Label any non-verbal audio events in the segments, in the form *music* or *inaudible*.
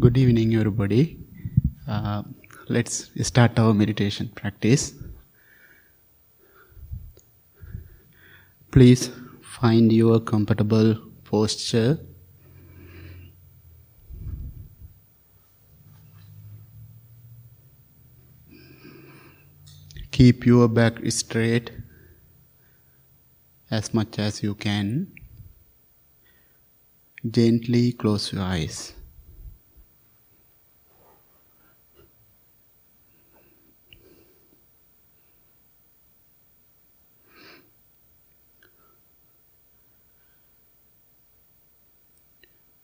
Good evening, everybody. Uh, let's start our meditation practice. Please find your comfortable posture. Keep your back straight as much as you can. Gently close your eyes.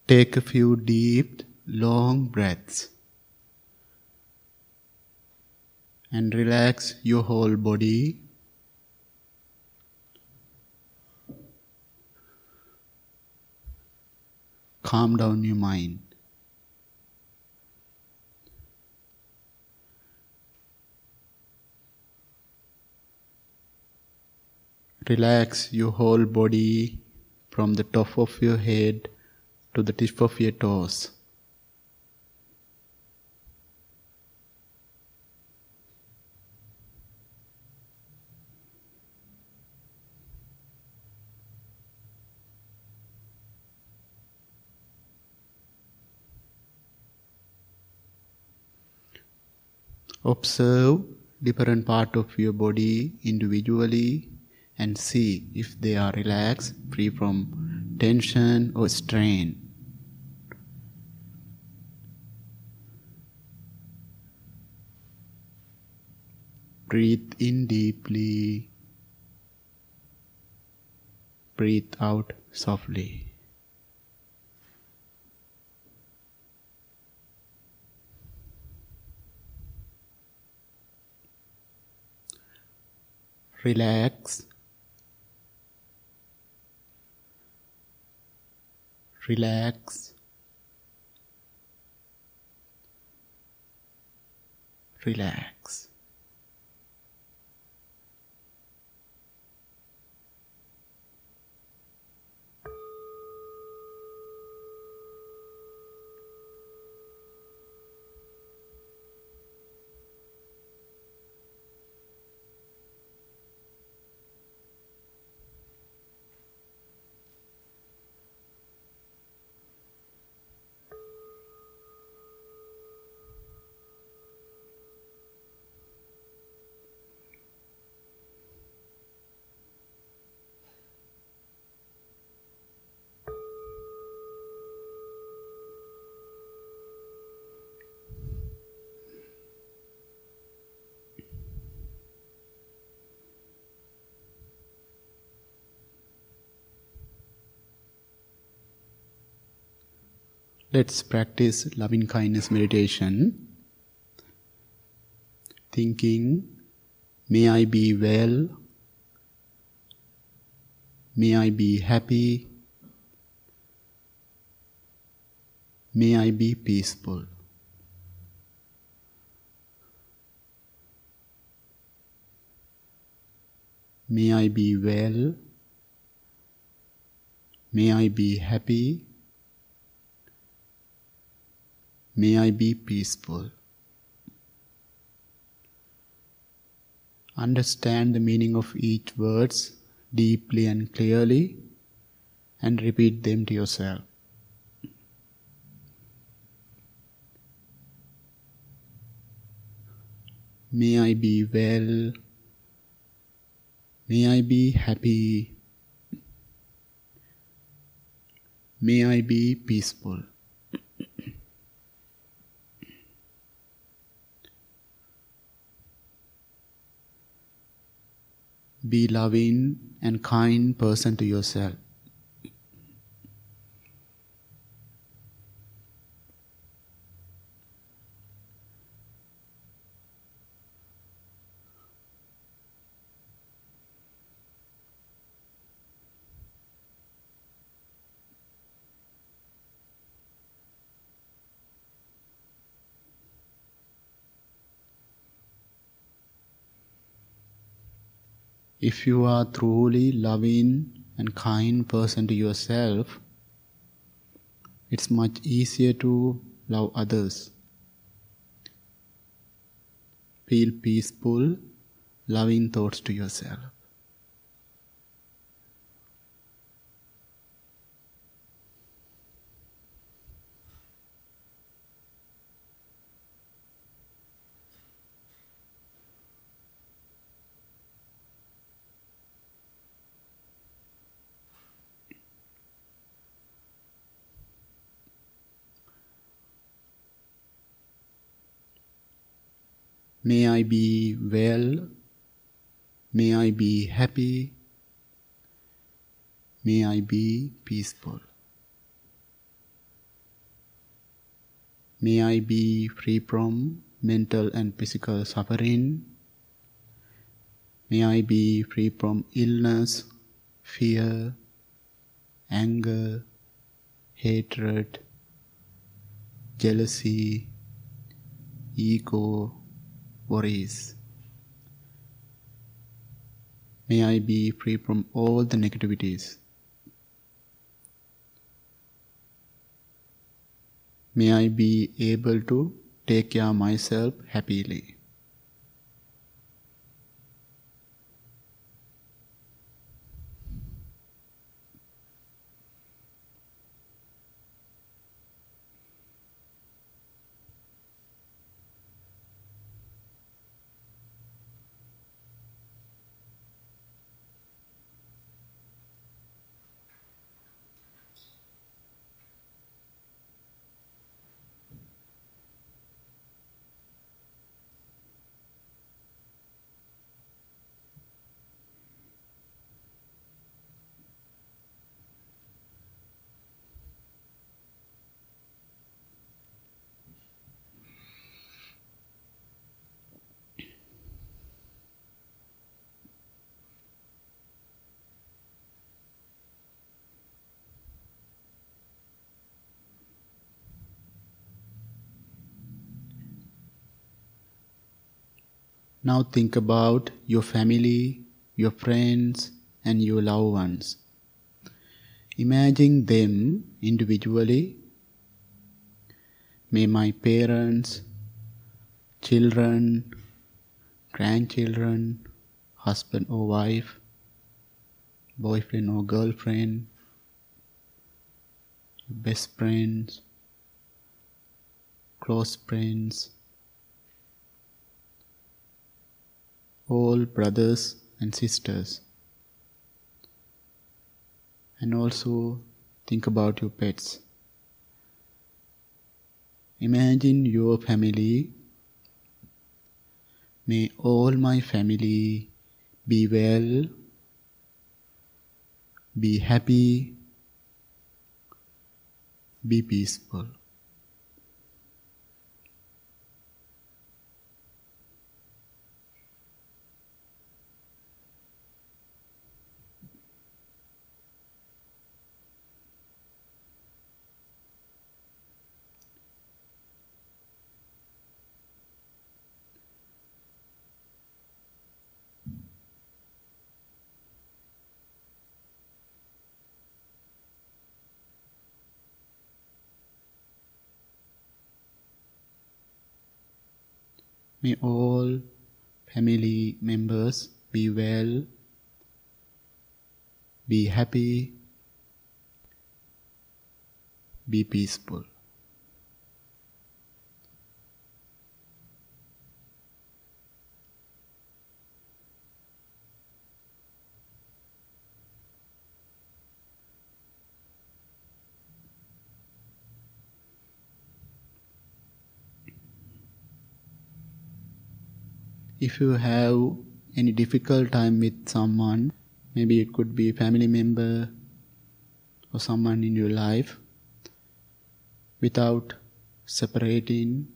Take a few deep, long breaths and relax your whole body. Calm down your mind. Relax your whole body from the top of your head to the tip of your toes. Observe different part of your body individually and see if they are relaxed, free from tension or strain. Breathe in deeply. Breathe out softly. Relax. Relax. Relax. Let's practice loving kindness meditation. Thinking, may I be well, may I be happy, may I be peaceful. May I be well, may I be happy. May I be peaceful. Understand the meaning of each words deeply and clearly and repeat them to yourself. May I be well. May I be happy. May I be peaceful. Be loving and kind person to yourself. If you are truly loving and kind person to yourself, it's much easier to love others. Feel peaceful, loving thoughts to yourself. May I be well. May I be happy. May I be peaceful. May I be free from mental and physical suffering. May I be free from illness, fear, anger, hatred, jealousy, ego, worries. May I be free from all the negativities. May I be able to take care of myself happily. Now think about your family, your friends, and your loved ones. Imagine them individually. May my parents, children, grandchildren, husband or wife, boyfriend or girlfriend, best friends, close friends, all brothers and sisters. And also think about your pets. Imagine your family. May all my family be well, be happy, be peaceful. May all family members be well, be happy, be peaceful. If you have any difficult time with someone, maybe it could be a family member or someone in your life, without separating,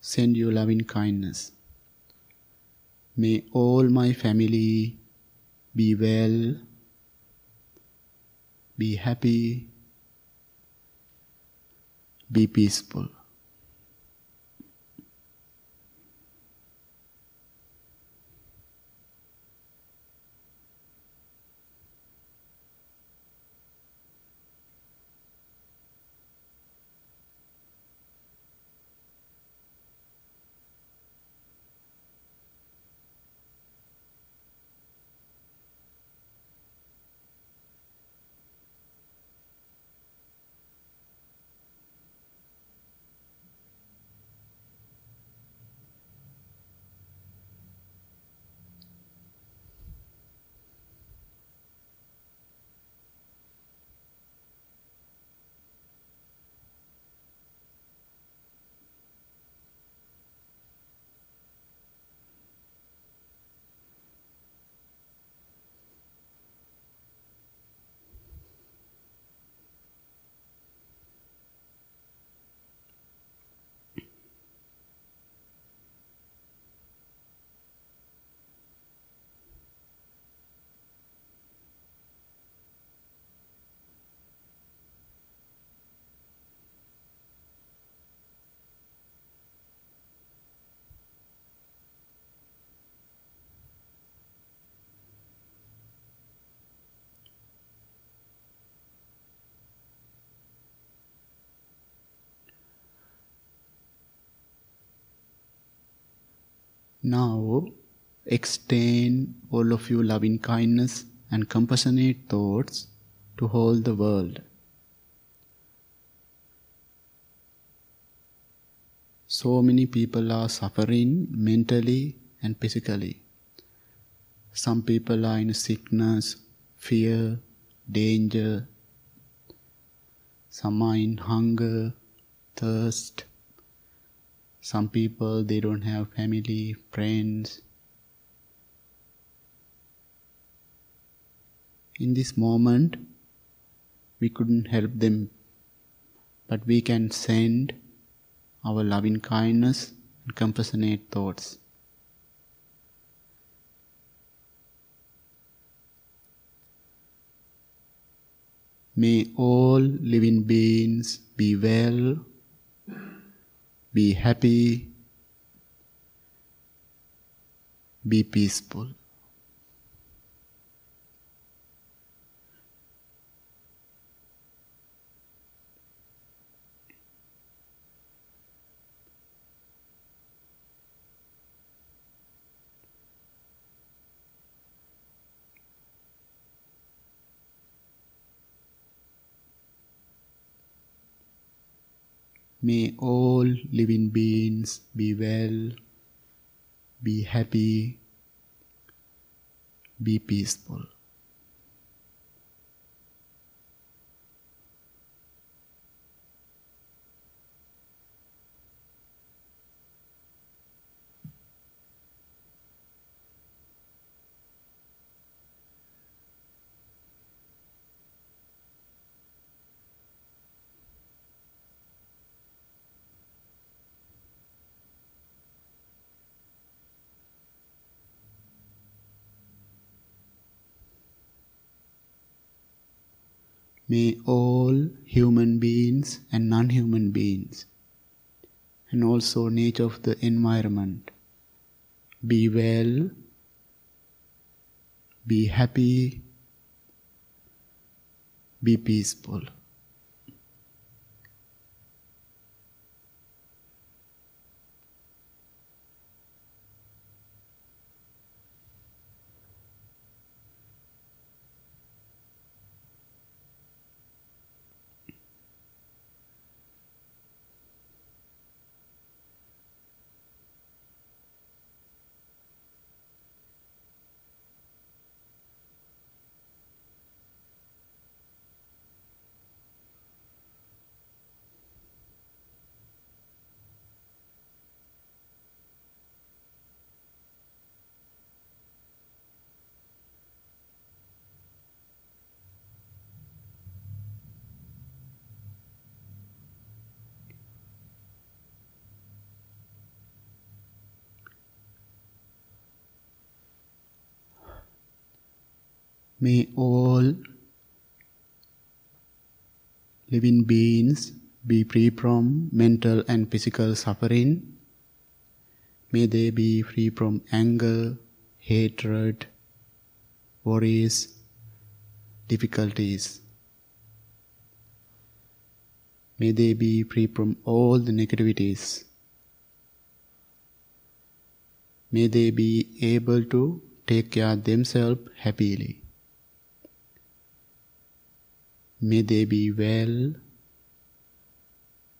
send your loving kindness. May all my family be well, be happy, be peaceful. Now extend all of your loving kindness and compassionate thoughts to whole the world. So many people are suffering mentally and physically. Some people are in sickness, fear, danger. Some are in hunger, thirst. Some people they don't have family, friends. In this moment, we couldn't help them, but we can send our loving kindness and compassionate thoughts. May all living beings be well, be happy, be peaceful. May all living beings be well, be happy, be peaceful. May all human beings and non human beings, and also nature of the environment, be well, be happy, be peaceful. May all living beings be free from mental and physical suffering. May they be free from anger, hatred, worries, difficulties. May they be free from all the negativities. May they be able to take care of themselves happily. May they be well.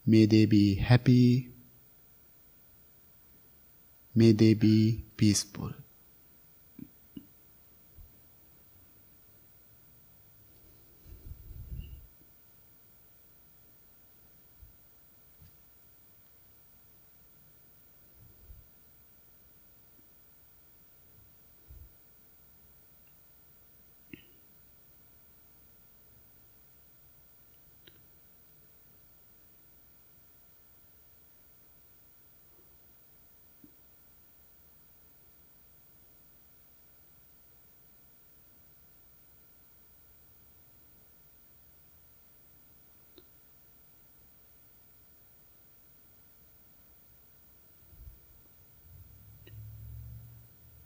May they be happy. May they be peaceful.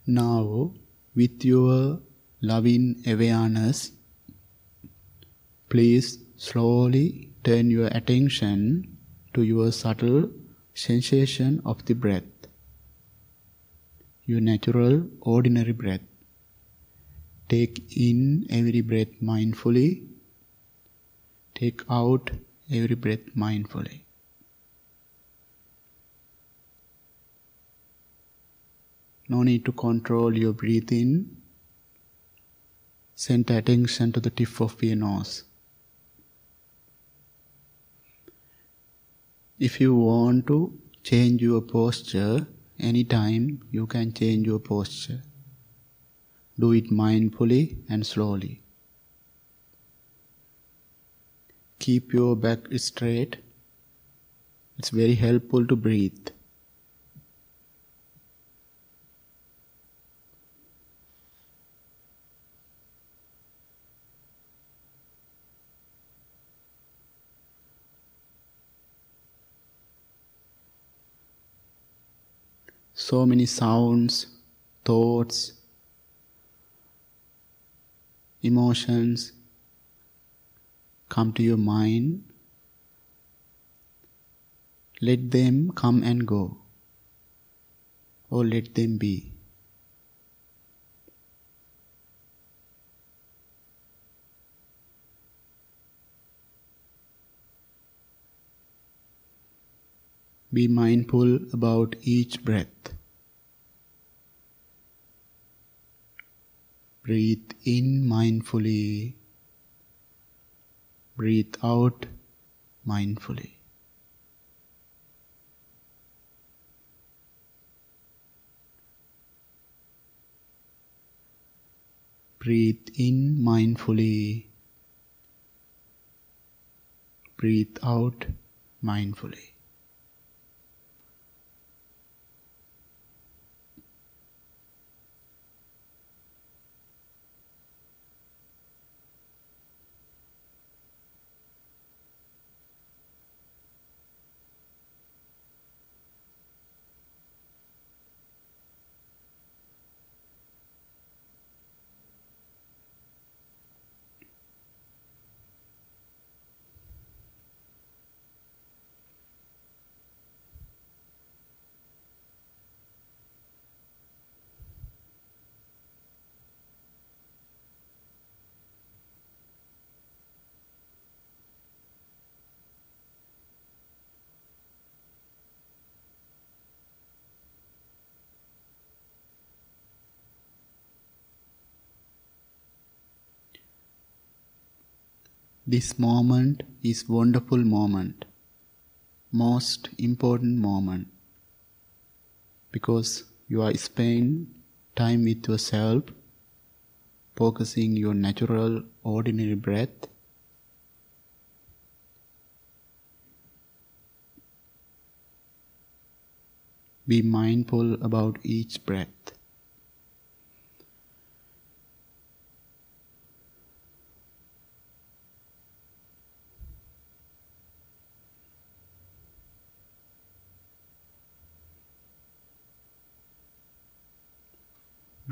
Now, with your loving awareness, please slowly turn your attention to your subtle sensation of the breath. your natural, ordinary breath. Take in every breath mindfully. Take out every breath mindfully. No need to control your breathing. Send attention to the tip of your nose. If you want to change your posture anytime, you can change your posture. Do it mindfully and slowly. Keep your back straight. It's very helpful to breathe. So many sounds, thoughts, emotions come to your mind. Let them come and go, or let them be. Be mindful about each breath. Breathe in mindfully. Breathe out mindfully. Breathe in mindfully. Breathe out mindfully. This moment is wonderful moment, most important moment, because you are spending time with yourself, focusing your natural, ordinary breath. Be mindful about each breath.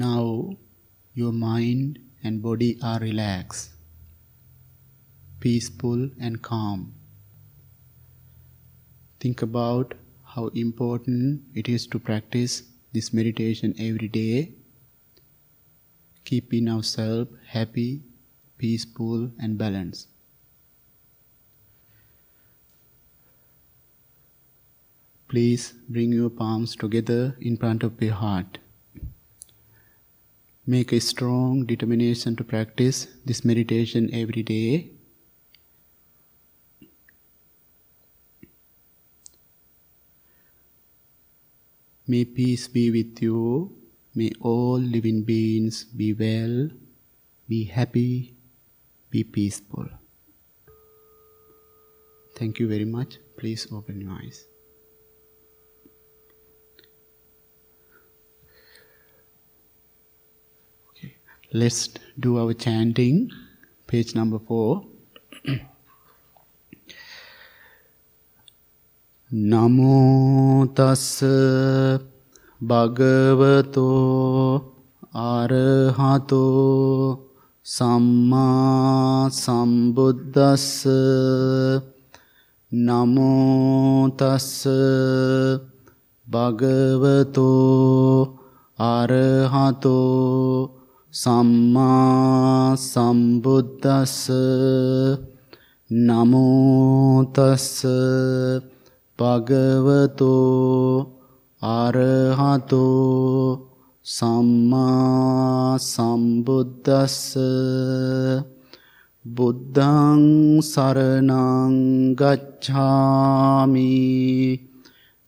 Now your mind and body are relaxed, peaceful and calm. Think about how important it is to practice this meditation every day, keeping ourselves happy, peaceful, and balanced. Please bring your palms together in front of your heart. Make a strong determination to practice this meditation every day. May peace be with you. May all living beings be well, be happy, be peaceful. Thank you very much. Please open your eyes. Let's do our chanting, page number four. නමෝ තස්ස භගවතෝ අරහතෝ සම්මා සම්බුද්දස්ස නමෝ තස්ස භගවතෝ අරහතෝ සම්මා සම්බුද්දස්ස නමෝතස්ස භගවතෝ අරහතෝ සම්මා සම්බුද්දස්ස බුද්ධං සරණං ගච්ඡාමි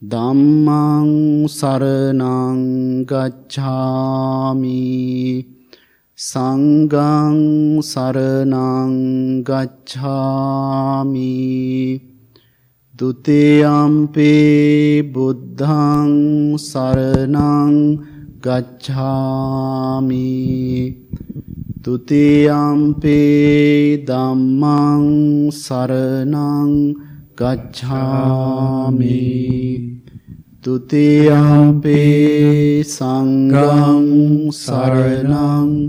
ධම්මං සරණං ගච්ඡාමි සංගං සරණං ගච්ඡාමි. ဒ ුතියම්පි බුද්ධං සරණං ගච්ඡාමි. ဒ ුතියම්පි ධම්මං සරණං ගච්ඡාමි. Tutiyampi sanghang saranang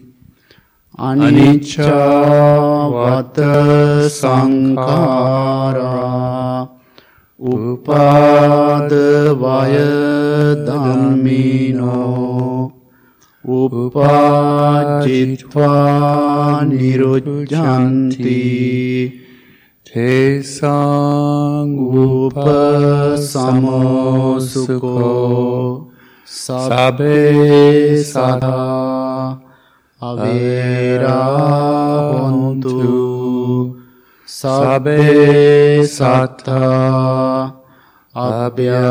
අනිච්චාවත සංකාරා උපාදවය ධම්මිනෝ උපාචිත්වා නිරුජ්ජන්ති තේසං උප සමෝසුකෝ සබේ සදා අවේරාහොන්තු සබේ සත්තා අභ්‍යපච්චාහොන්තු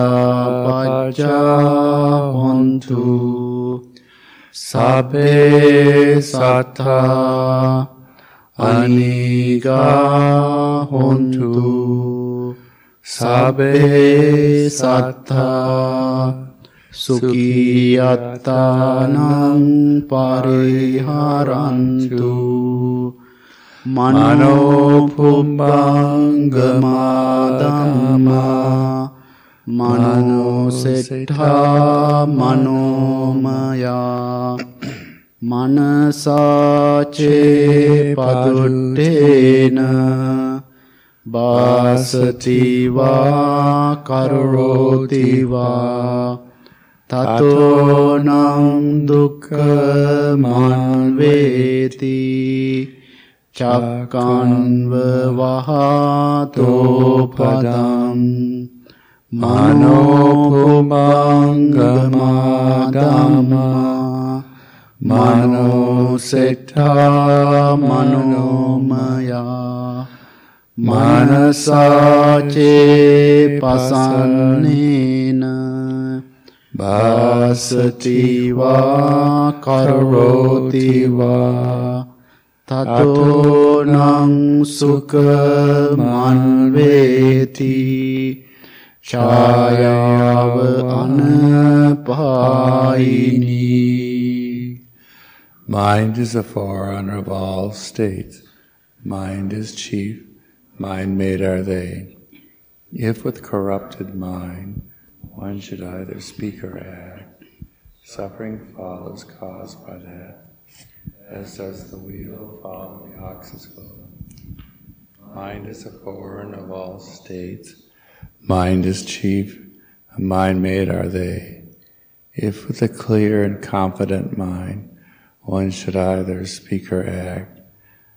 සබේ සත්තා අනිගා හොන්තු සබේ සත්තා සුකීයත්තානං පරිහරන්තු මනෝපුම්බංගමාදම්මා මනෝසෙට්ඨා මනෝමයා මනසාචේ පදුට්ටේන බාසතිවා කරෝතිවා තතෝනං දුක්ඛමං වේති චක්කන්ව වහතෝ පදං මනෝ කුමංගමගම මනෝ සෙට්ඨා මනෝමයා මනසාචේ පසන්නේන. Va karoti va tato nang sukha manveti chāyāva anapāyini. Mind is the forerunner of all states. Mind is chief. Mind made are they. If with corrupted mind one should either speak or act, suffering follows caused by that, as does the wheel follow the ox's hoof. Mind is the forerunner of all states. Mind is chief, a mind made are they. If with a clear and confident mind one should either speak or act,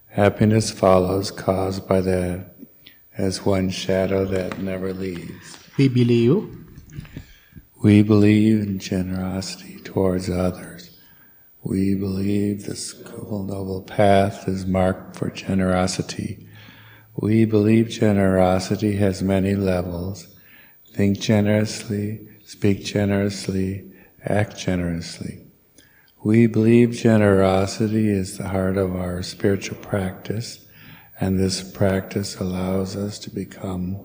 happiness follows caused by that, as one shadow that never leaves. We believe. We believe in generosity towards others. We believe the School Noble Path is marked for generosity we believe generosity has many levels. Think generously, speak generously, act generously. We believe generosity is the heart of our spiritual practice, and this practice allows us to become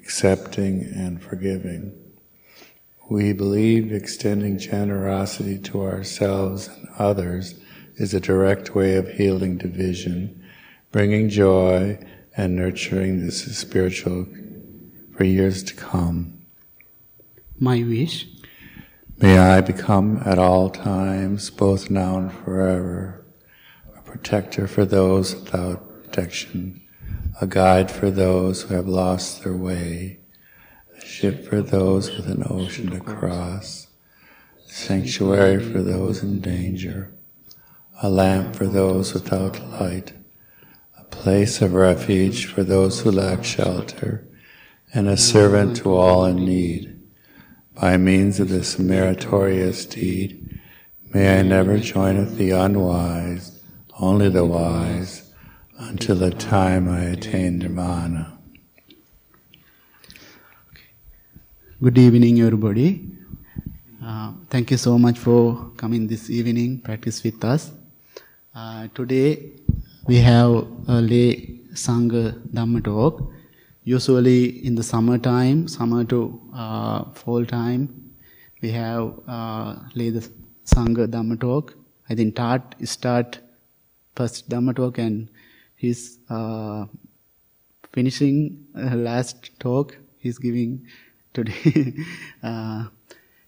accepting and forgiving. We believe extending generosity to ourselves and others is a direct way of healing division bringing joy and nurturing this spiritual for years to come. My wish. May I become at all times, both now and forever, a protector for those without protection, a guide for those who have lost their way, ship for those with an ocean to cross, sanctuary for those in danger, a lamp for those without light, a place of refuge for those who lack shelter, and a servant to all in need. By means of this meritorious deed, may I never join with the unwise, only the wise, until the time I attain nirvana. Good evening, everybody. Uh, thank you so much for coming this evening, practice with us. Uh, today, we have a lay Sangha Dhamma talk. Usually in the summertime, summer to uh, fall time, we have uh, lay the Sangha Dhamma talk. I think Tat start first Dhamma talk and he's uh, finishing uh, last talk he's giving today. *laughs* uh,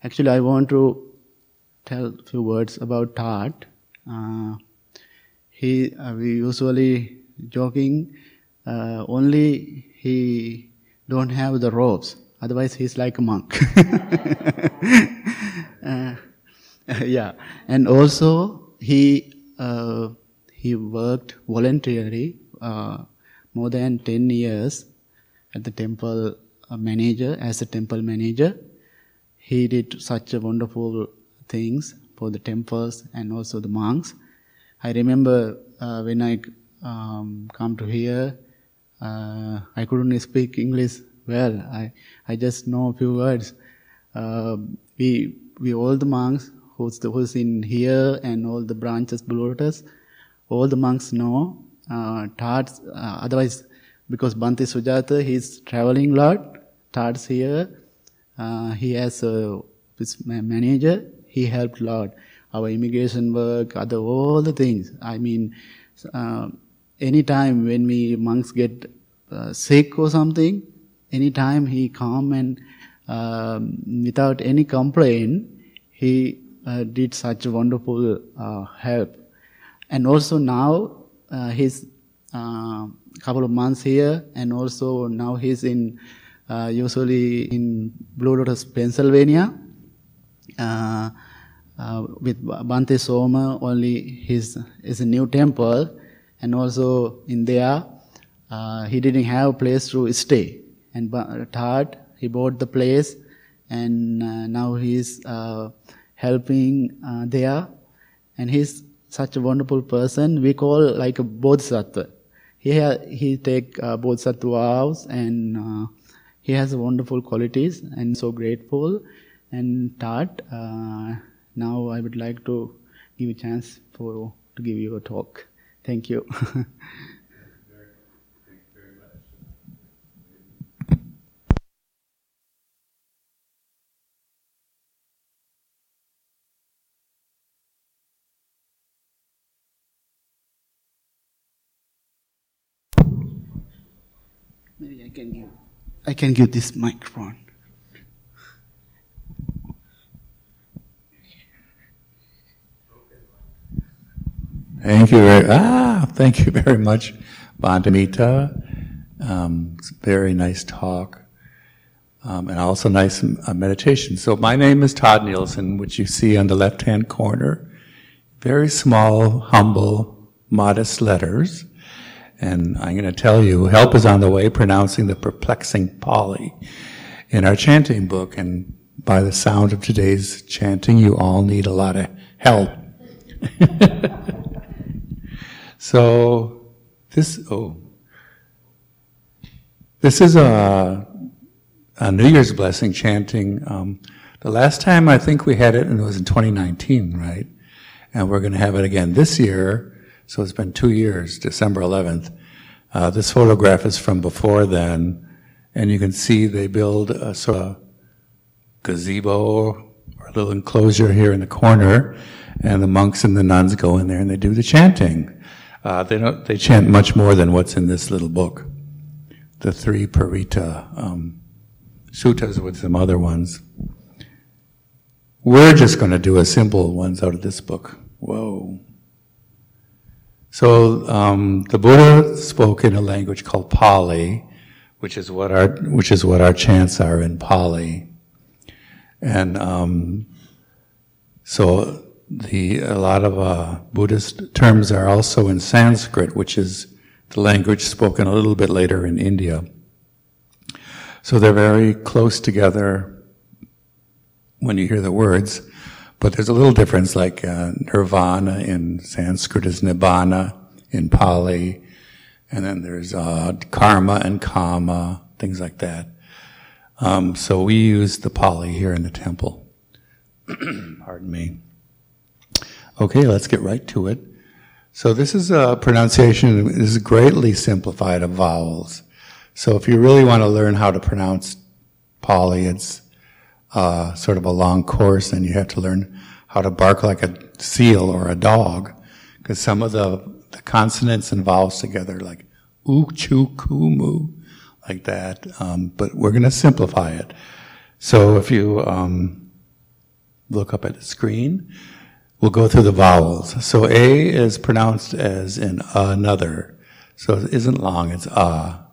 actually, I want to tell a few words about Tat. Uh, he uh, we usually joking uh, only he don't have the robes otherwise he's like a monk *laughs* uh, *laughs* yeah and also he uh, he worked voluntarily more than 10 years at the temple manager as a temple manager he did such a wonderful things for the temples and also the monks I remember uh, when I um, come to here, uh, I couldn't speak English well. I, I just know a few words. Uh, we, we all the monks who's, the, who's in here and all the branches below us, all the monks know uh, Tarts, uh, otherwise, because Bhante Sujata, he's traveling a lot, Tarts here, uh, he has a his manager, he helped a lot our immigration work, other all the things. I mean, uh, anytime when we monks get uh, sick or something, any time he come and um, without any complaint, he uh, did such wonderful uh, help. And also now uh, he's a couple of months here, and also now he's in usually in Blue Lotus, Pennsylvania. Uh, uh, with Bhante Soma, only his is a new temple, and also in there, uh, he didn't have a place to stay. And third, he bought the place, and uh, now he's uh, helping uh, there, and he's such a wonderful person. We call like a bodhisattva. He ha- he take uh, bodhisattva vows, and he has wonderful qualities, and so grateful and Todd, uh, now I would like to give a chance for to give you a talk. Thank you. *laughs* Maybe I can give I can give this microphone. Thank you very ah, thank you very much, Bhante Amita. Um, very nice talk, um, and also nice uh, meditation. So my name is Todd Nielsen, which you see on the left-hand corner. Very small, humble, modest letters. And I'm going to tell you, help is on the way pronouncing the perplexing Pali in our chanting book. And by the sound of today's chanting, you all need a lot of help. *laughs* so, this, oh, this is a, a New Year's blessing chanting. Um, the last time I think we had it, and it was in 2019, right? And we're going to have it again this year. So it's been two years, December 11th. Uh, this photograph is from before then, and you can see they build a sort of gazebo or a little enclosure here in the corner, and the monks and the nuns go in there and they do the chanting. Uh, they don't. They chant much more than what's in this little book, the three Parita um, suttas with some other ones. We're just going to do a simple ones out of this book. Whoa. So um, the Buddha spoke in a language called Pali, which is what our which is what our chants are in Pali, and um, so the a lot of uh, Buddhist terms are also in Sanskrit, which is the language spoken a little bit later in India. So they're very close together when you hear the words. But there's a little difference, like uh, nirvana in Sanskrit is nibbana in Pali, and then there's uh, karma and kama, things like that. Um, so we use the Pali here in the temple. *clears throat* Pardon me. Okay, let's get right to it. So this is a pronunciation, this is greatly simplified of vowels. So if you really want to learn how to pronounce Pali, it's uh, sort of a long course, and you have to learn how to bark like a seal or a dog, because some of the, the consonants vowels together, like chu, like that. Um, but we're going to simplify it. So if you um, look up at the screen, we'll go through the vowels. So A is pronounced as in another. So it isn't long, it's a,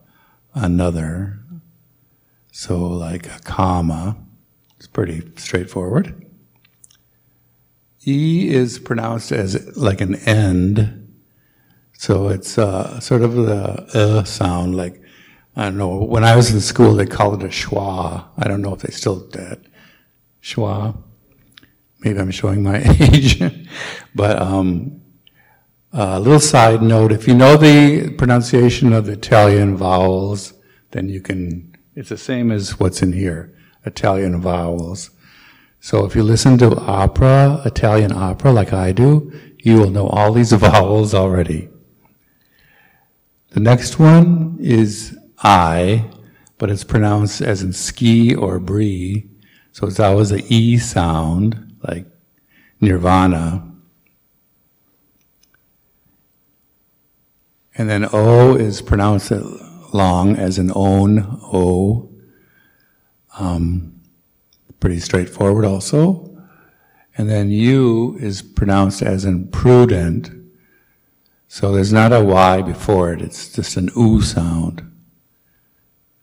another. So like a comma. It's pretty straightforward. E is pronounced as like an end. So it's uh, sort of the uh sound, like, I don't know, when I was in school they called it a schwa. I don't know if they still do that. Schwa. Maybe I'm showing my *laughs* age. but um, a little side note, if you know the pronunciation of the Italian vowels, then you can, it's the same as what's in here. Italian vowels. So if you listen to opera, Italian opera, like I do, you will know all these *laughs* vowels already. The next one is I, but it's pronounced as in ski or brie. So it's always the E sound, like nirvana. And then O is pronounced long as an own, O. Um, pretty straightforward also. And then U is pronounced as in prudent. So there's not a Y before it, it's just an U sound.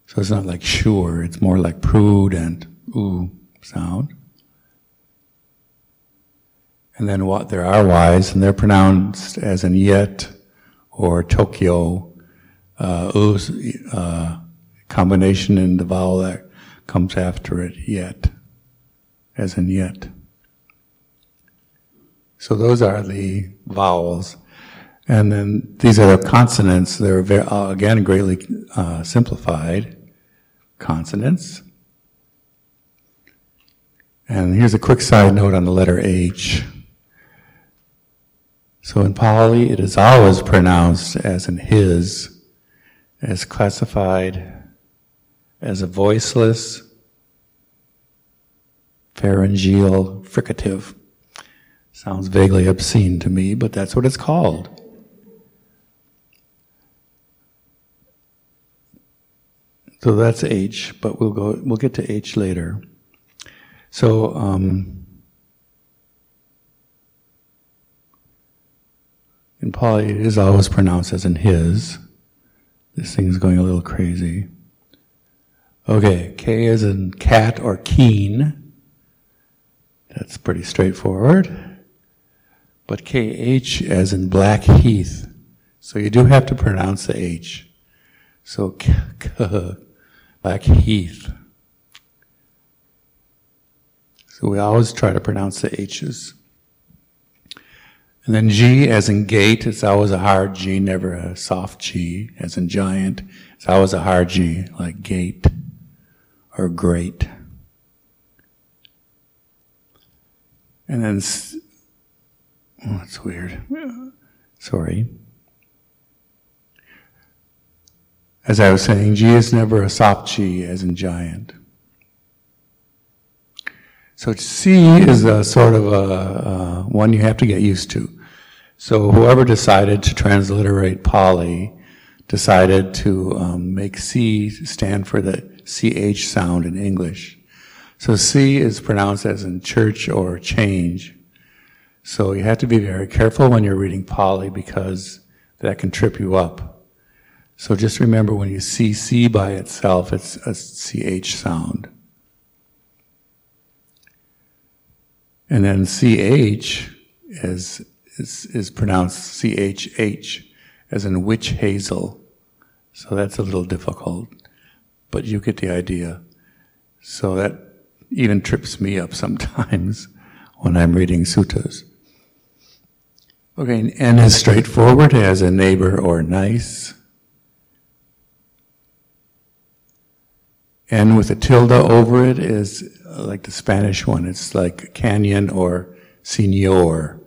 So it's not like sure, it's more like prudent, U sound. And then what, there are Ys, and they're pronounced as in yet or Tokyo, uh, uh, combination in the vowel that comes after it, yet, as in yet. So those are the vowels. And then these are the consonants. They're very, uh, again greatly uh, simplified consonants. And here's a quick side note on the letter H. So in Pali, it is always pronounced as in his, as classified as a voiceless pharyngeal fricative. Sounds vaguely obscene to me, but that's what it's called. So that's H, but we'll go. We'll get to H later. So um, in Pali, it is always pronounced as in his. This thing's going a little crazy. Okay, K is in cat or keen. That's pretty straightforward. But KH as in black heath. So you do have to pronounce the H. So k, k Black Heath. So we always try to pronounce the H's. And then G as in gate, it's always a hard G, never a soft G. As in giant, it's always a hard G, like gate or great. And then, oh, that's weird. Sorry. As I was saying, G is never a soft G, as in giant. So C is a sort of a, a, one you have to get used to. So whoever decided to transliterate Pali decided to um, make C stand for the CH sound in English. So C is pronounced as in church or change. So you have to be very careful when you're reading Pali because that can trip you up. So just remember when you see C by itself, it's a CH sound. And then CH is, is, is pronounced CHH, as in witch hazel. So that's a little difficult, but you get the idea. So that even trips me up sometimes *laughs* when I'm reading suttas. Okay, N is straightforward as a neighbor or nice. And with a tilde over it is uh, like the Spanish one. It's like canyon or senor.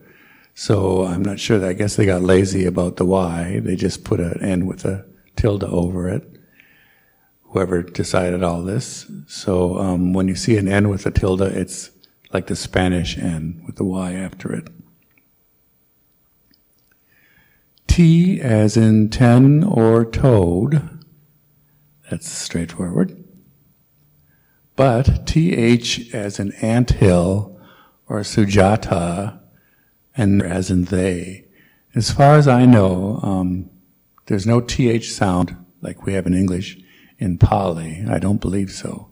So I'm not sure that, I guess they got lazy about the Y. They just put an N with a tilde over it. Whoever decided all this. So um, when you see an N with a tilde, it's like the Spanish N with the Y after it. T as in ten or toad. That's straightforward. But th as in ant hill or sujata, and as in they. As far as I know, um, there's no th sound like we have in English in Pali. I don't believe so.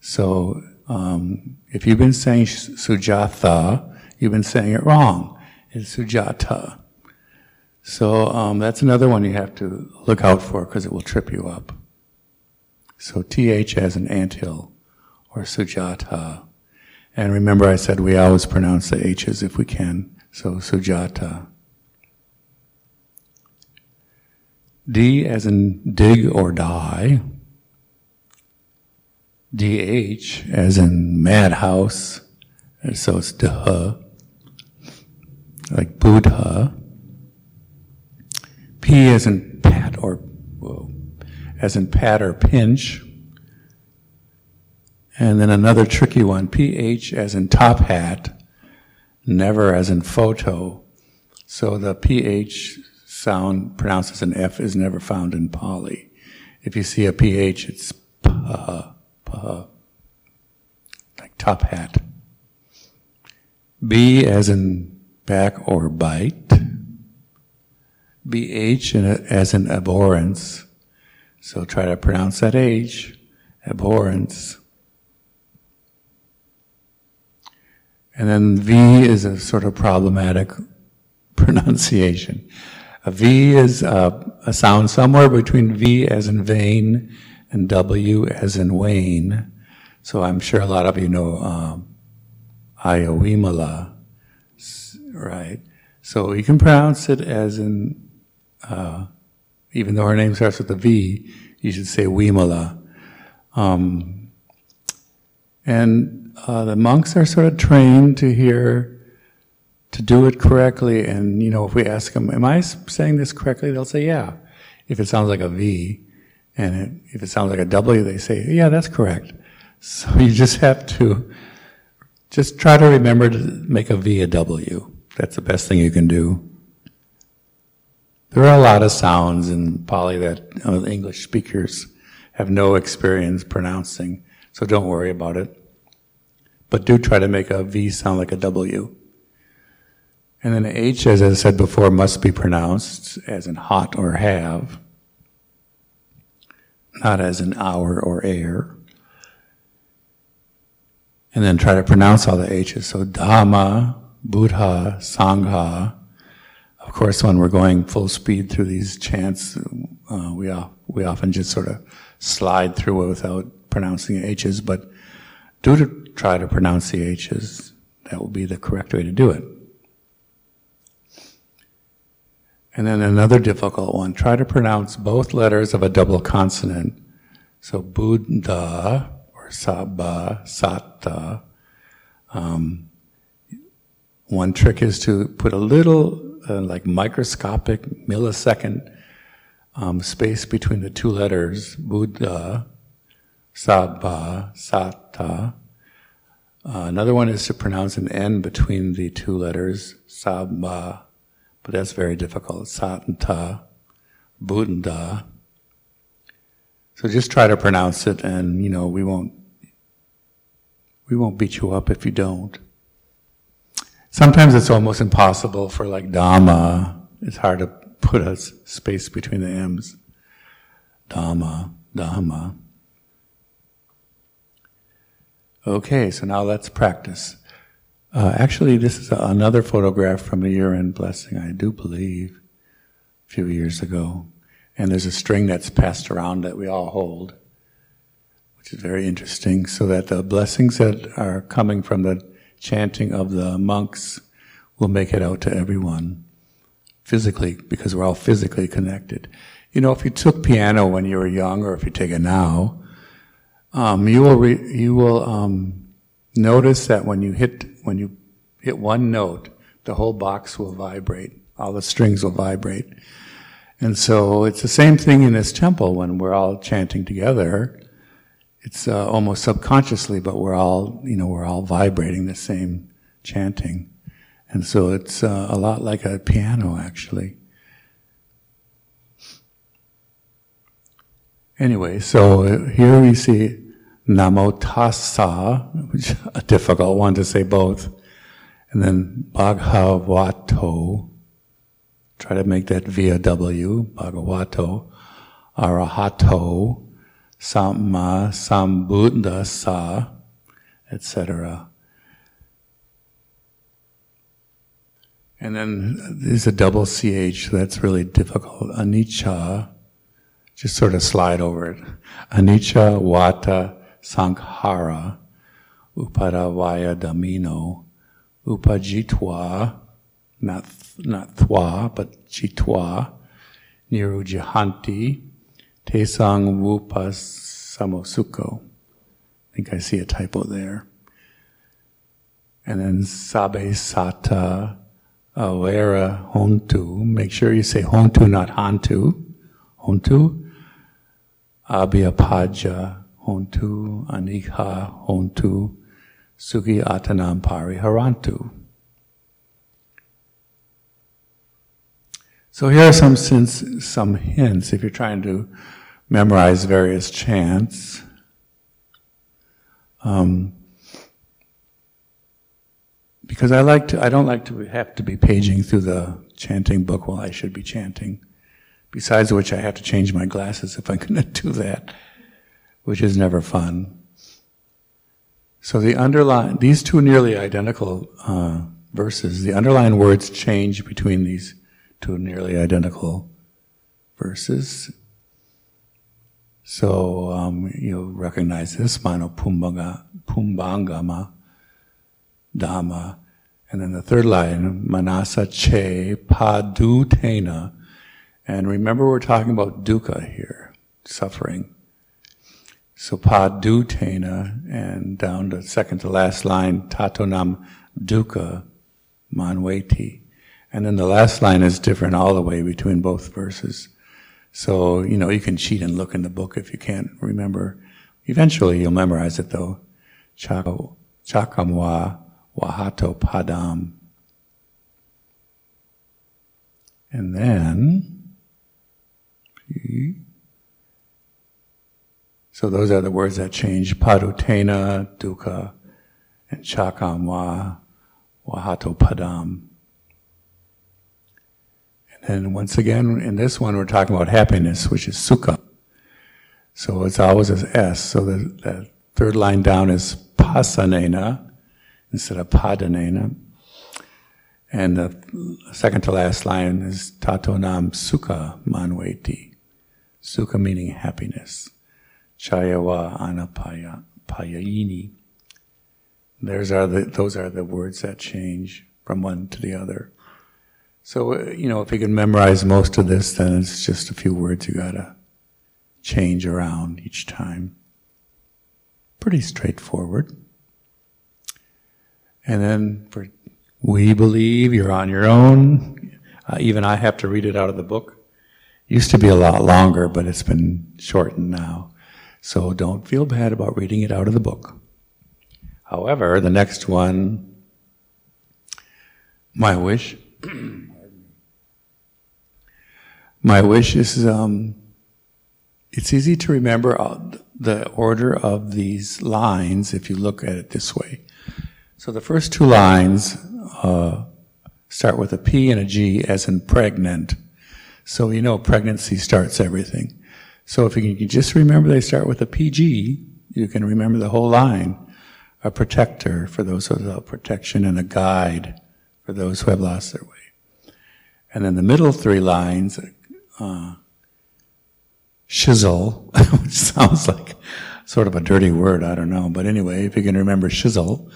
So um, if you've been saying sujatha, you've been saying it wrong. It's sujata. So um, that's another one you have to look out for because it will trip you up. So TH as an anthill or Sujata. And remember I said we always pronounce the H's if we can. So Sujata. D as in dig or die. DH as in madhouse. So it's Daha. Like Buddha. P as in pat or whoa, as in pat or pinch. And then another tricky one, PH as in top hat, never as in photo. So the PH sound pronounced as an F is never found in Pali. If you see a PH, it's pa, pa, like top hat. B as in back or bite. BH as in abhorrence. So try to pronounce that H, abhorrence. And then V is a sort of problematic *laughs* pronunciation. A V is a, a sound somewhere between V as in vain and W as in wane. So I'm sure a lot of you know um, Ayawimala, right? So you can pronounce it as in uh, even though her name starts with a V, you should say Wimala. Um, and uh, the monks are sort of trained to hear, to do it correctly. And, you know, if we ask them, am I saying this correctly? They'll say, yeah. If it sounds like a V, and it, if it sounds like a W, they say, yeah, that's correct. So *laughs* you just have to, just try to remember to make a V a W. That's the best thing you can do. There are a lot of sounds in Pali that uh, English speakers have no experience pronouncing, so don't worry about it. But do try to make a V sound like a W. And then H, as I said before, must be pronounced as in hot or have, not as in hour or air. And then try to pronounce all the H's. So Dhamma, Buddha, Sangha. Of course, when we're going full speed through these chants, uh, we, we often just sort of slide through it without pronouncing H's, but do to try to pronounce the H's. That will be the correct way to do it. And then another difficult one, try to pronounce both letters of a double consonant. So Buddha or Saba, Satta. Um, one trick is to put a little, uh, like microscopic millisecond um, space between the two letters, Buddha, Saba, Satta. Uh, another one is to pronounce an N between the two letters, Saba, but that's very difficult. Satanta, Buddha. So just try to pronounce it, and you know we won't we won't beat you up if you don't. Sometimes it's almost impossible for like Dhamma. It's hard to put a space between the M's. Dhamma, Dhamma. Okay, so now let's practice. Uh, actually, this is another photograph from a year-end blessing, I do believe, a few years ago. And there's a string that's passed around that we all hold, which is very interesting, so that the blessings that are coming from the chanting of the monks will make it out to everyone physically, because we're all physically connected. You know, if you took piano when you were young, or if you take it now, um, you will re- you will um, notice that when you hit when you hit one note, the whole box will vibrate. All the strings will vibrate. And so it's the same thing in this temple when we're all chanting together. It's uh, almost subconsciously, but we're all, you know, we're all vibrating the same chanting. And so it's uh, a lot like a piano, actually. Anyway, so here we see Namo Tassa, which a difficult one to say both, and then Bhagavato. Try to make that via W, Bhagavato, Arahato, Samma Sambuddhasa, etc. And then there's a double CH, so that's really difficult. Anicca, just sort of slide over it. Anicca, Vata, Sankhara, Upadavaya Damino, Upajitwa, not, not thwa, but jitwa, Nirujahanti, Tesang Vupas Samosuko. I think I see a typo there. And then Sabe Sata Awera Hontu. Make sure you say Hontu, not Hantu. Hontu. Abhyapaja Hontu. Anikha Hontu. Sugi Atanam Pariharantu. So here are some some hints if you're trying to memorize various chants. Um, because I like to, I don't like to have to be paging through the chanting book while I should be chanting. Besides which, I have to change my glasses if I'm going *laughs* to do that, which is never fun. So the underlying, these two nearly identical uh, verses, the underlying words change between these two nearly identical verses. So um, you'll recognize this, Mano Pumbanga, Pumbangama Dhamma. And then the third line, Manasa Che Padutena. And remember we're talking about dukkha here, suffering. So padutena and down to second to last line, tatonam dukkha manveti. And then the last line is different all the way between both verses. So, you know, you can cheat and look in the book if you can't remember. Eventually you'll memorize it though. Chakamwa wahato padam. And then, so those are the words that change. Padutena, dukkha, and chakamwa, wahato padam. And then once again, in this one, we're talking about happiness, which is sukha. So it's always as S. So the, the third line down is pasanena instead of padanena. And the second to last line is tatonam sukha manveti. Sukha meaning happiness. Chayawa anapaya. There's are the, those are the words that change from one to the other. So, uh, you know, if you can memorize most of this, then it's just a few words you gotta change around each time. Pretty straightforward. And then for we believe you're on your own. Uh, even I have to read it out of the book. Used to be a lot longer, but it's been shortened now. So don't feel bad about reading it out of the book. However, the next one, my wish *clears throat* My wish is um, it's easy to remember the order of these lines if you look at it this way. So the first two lines uh, start with a P and a G as in pregnant. So you know pregnancy starts everything. So if you can just remember they start with a PG, you can remember the whole line. A protector for those without protection and a guide for those who have lost their way. And then the middle three lines uh, shizzle, *laughs* which sounds like sort of a dirty word, I don't know. But anyway, if you can remember shizzle,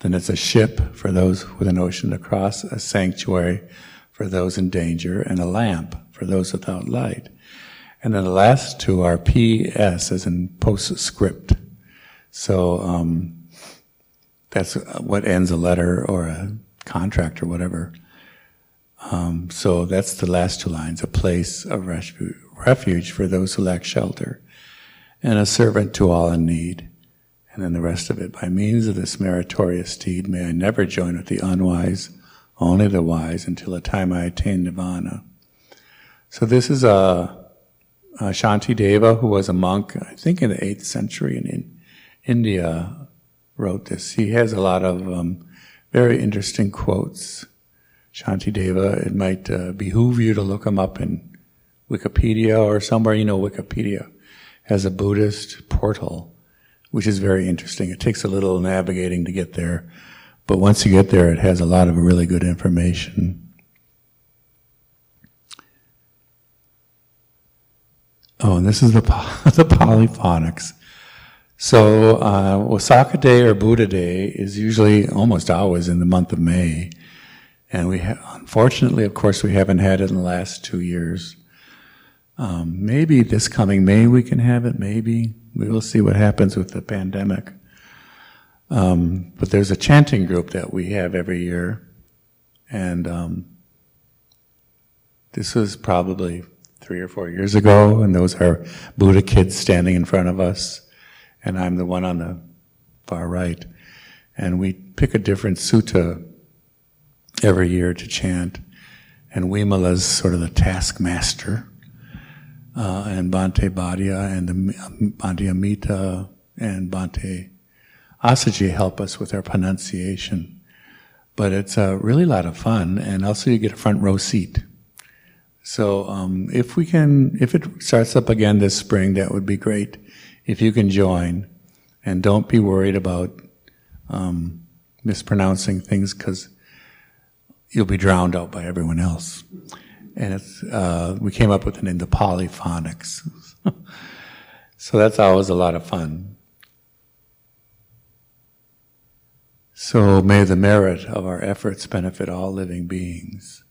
then it's a ship for those with an ocean to cross, a sanctuary for those in danger, and a lamp for those without light. And then the last two are PS, as in postscript. So um, that's what ends a letter or a contract or whatever. Um, so that's the last two lines a place of refuge for those who lack shelter, and a servant to all in need. And then the rest of it by means of this meritorious deed, may I never join with the unwise, only the wise, until the time I attain nirvana. So this is a, a Shantideva, who was a monk, I think in the 8th century in, in India, wrote this. He has a lot of um, very interesting quotes. Shantideva. It might uh, behoove you to look him up in Wikipedia or somewhere. You know, Wikipedia has a Buddhist portal, which is very interesting. It takes a little navigating to get there, but once you get there, it has a lot of really good information. Oh, and this is the *laughs* the polyphonics. So, uh, Wasaka Day or Buddha Day is usually almost always in the month of May. And we, ha- unfortunately, of course, we haven't had it in the last two years. Um, maybe this coming May we can have it. Maybe we will see what happens with the pandemic. Um, but there's a chanting group that we have every year, and um, this was probably three or four years ago, and those are Buddha kids standing in front of us, and I'm the one on the far right, and we pick a different sutta every year to chant. And Wimala's sort of the taskmaster. Uh, and Bhante Bhadia and the Bhante Amita and Bhante Assaji help us with our pronunciation. But it's a really lot of fun, and also you get a front row seat. So um, if we can, if it starts up again this spring, that would be great. If you can join, and don't be worried about um, mispronouncing things because you'll be drowned out by everyone else. And it's, uh, we came up with an into polyphonics. *laughs* so that's always a lot of fun. So may the merit of our efforts benefit all living beings.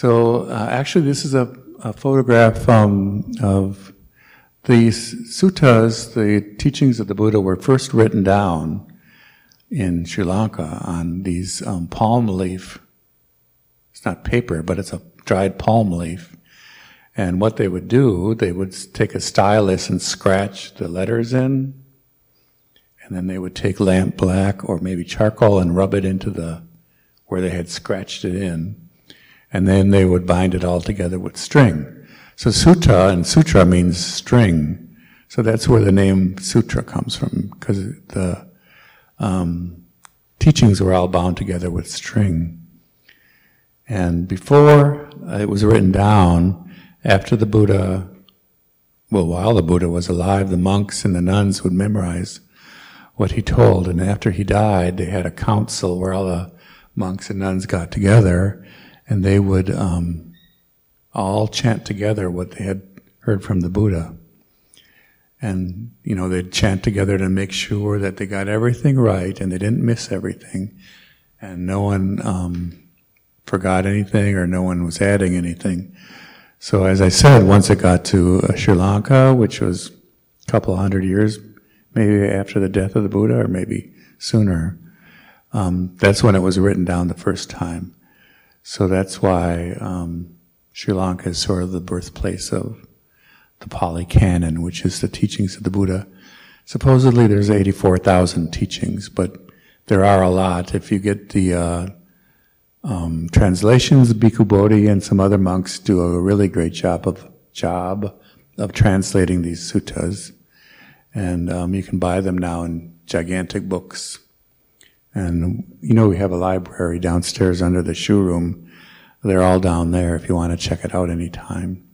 So uh, actually, this is a, a photograph um, of The suttas, the teachings of the Buddha, were first written down in Sri Lanka on these um, palm leaf. It's not paper, but it's a dried palm leaf. And what they would do, they would take a stylus and scratch the letters in, and then they would take lamp black or maybe charcoal and rub it into the where they had scratched it in, and then they would bind it all together with string. So sutta and sutra means string. So that's where the name sutra comes from, because the um, teachings were all bound together with string. And before it was written down, after the Buddha, well, while the Buddha was alive, the monks and the nuns would memorize what he told. And after he died, they had a council where all the monks and nuns got together and they would um, all chant together what they had heard from the Buddha. And, you know, they'd chant together to make sure that they got everything right and they didn't miss everything. And no one um, forgot anything or no one was adding anything. So, as I said, once it got to uh, Sri Lanka, which was a couple hundred years, maybe after the death of the Buddha, or maybe sooner, um, that's when it was written down the first time. So that's why um, Sri Lanka is sort of the birthplace of the Pali Canon, which is the teachings of the Buddha. Supposedly there's 84,000 teachings, but there are a lot. If you get the uh, um, translations, Bhikkhu Bodhi and some other monks do a really great job of job of translating these suttas, and um, you can buy them now in gigantic books. And you know we have a library downstairs under the shoe room they're all down there if you want to check it out anytime.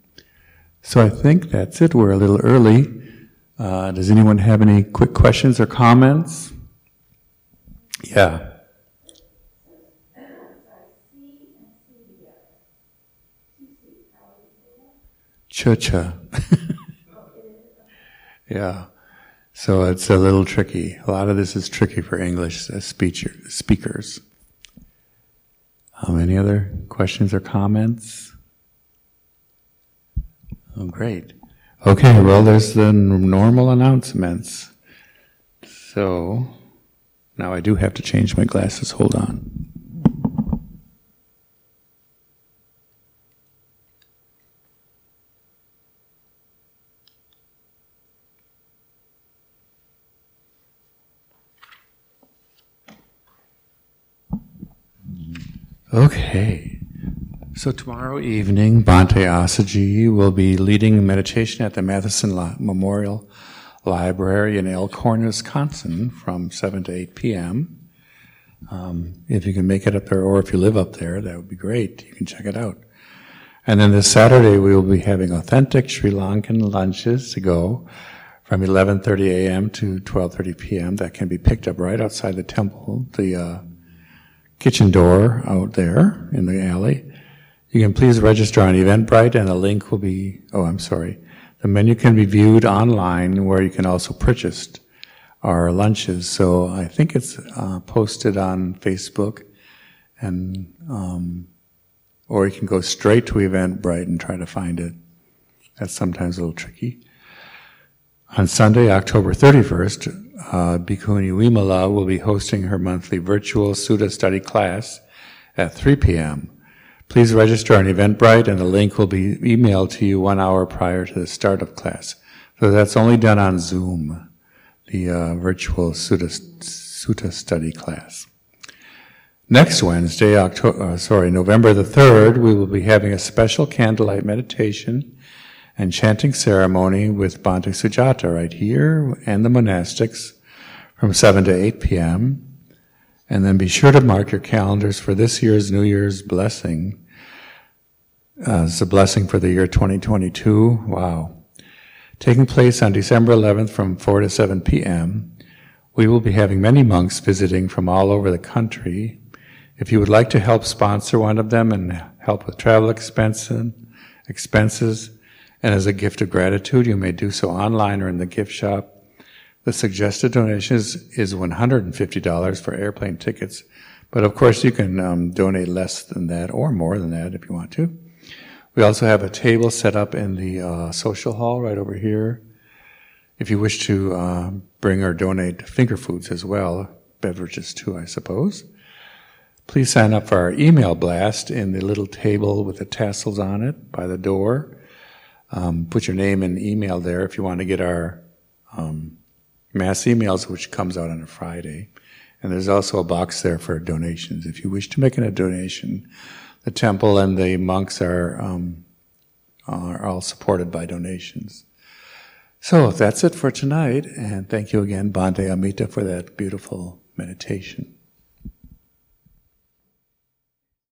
So I think that's it. We're a little early. Uh, does anyone have any quick questions or comments? Yeah. Cha-cha. *laughs* yeah. So it's a little tricky. A lot of this is tricky for English uh, speech, speakers. Um, any other questions or comments? Oh, great. Okay, well, there's the normal announcements. So, now I do have to change my glasses. Hold on. Okay. So tomorrow evening, Bhante Assaji will be leading meditation at the Matheson La- Memorial Library in Elkhorn, Wisconsin from 7 to 8 p.m. Um, if you can make it up there, or if you live up there, that would be great. You can check it out. And then this Saturday, we will be having authentic Sri Lankan lunches to go from 11.30 a.m. to 12.30 p.m. That can be picked up right outside the temple. The uh, kitchen door out there in the alley. You can please register on Eventbrite and the link will be, oh, I'm sorry. The menu can be viewed online where you can also purchase our lunches. So I think it's uh, posted on Facebook and, um, or you can go straight to Eventbrite and try to find it. That's sometimes a little tricky. On Sunday, October 31st, uh, Bhikkhuni Wimala will be hosting her monthly virtual Sutta study class at 3 p.m. Please register on Eventbrite and the link will be emailed to you one hour prior to the start of class. So that's only done on Zoom, the uh, virtual Sutta, Sutta study class. Next Wednesday, October, uh, sorry, November the 3rd, we will be having a special candlelight meditation and chanting ceremony with Bhante Sujata right here and the monastics from 7 to 8 p.m. And then be sure to mark your calendars for this year's New Year's blessing. Uh, it's a blessing for the year 2022. Wow. Taking place on December 11th from 4 to 7 p.m. We will be having many monks visiting from all over the country. If you would like to help sponsor one of them and help with travel expenses, expenses, and as a gift of gratitude, you may do so online or in the gift shop. The suggested donation is, is $150 for airplane tickets, but of course you can um, donate less than that or more than that if you want to. We also have a table set up in the uh, social hall right over here. If you wish to uh, bring or donate finger foods as well, beverages too, I suppose, please sign up for our email blast in the little table with the tassels on it by the door. Um, put your name and email there if you want to get our um, mass emails, which comes out on a Friday. And there's also a box there for donations. If you wish to make a donation, the temple and the monks are um, are all supported by donations. So that's it for tonight, and thank you again, Bhante Amita, for that beautiful meditation.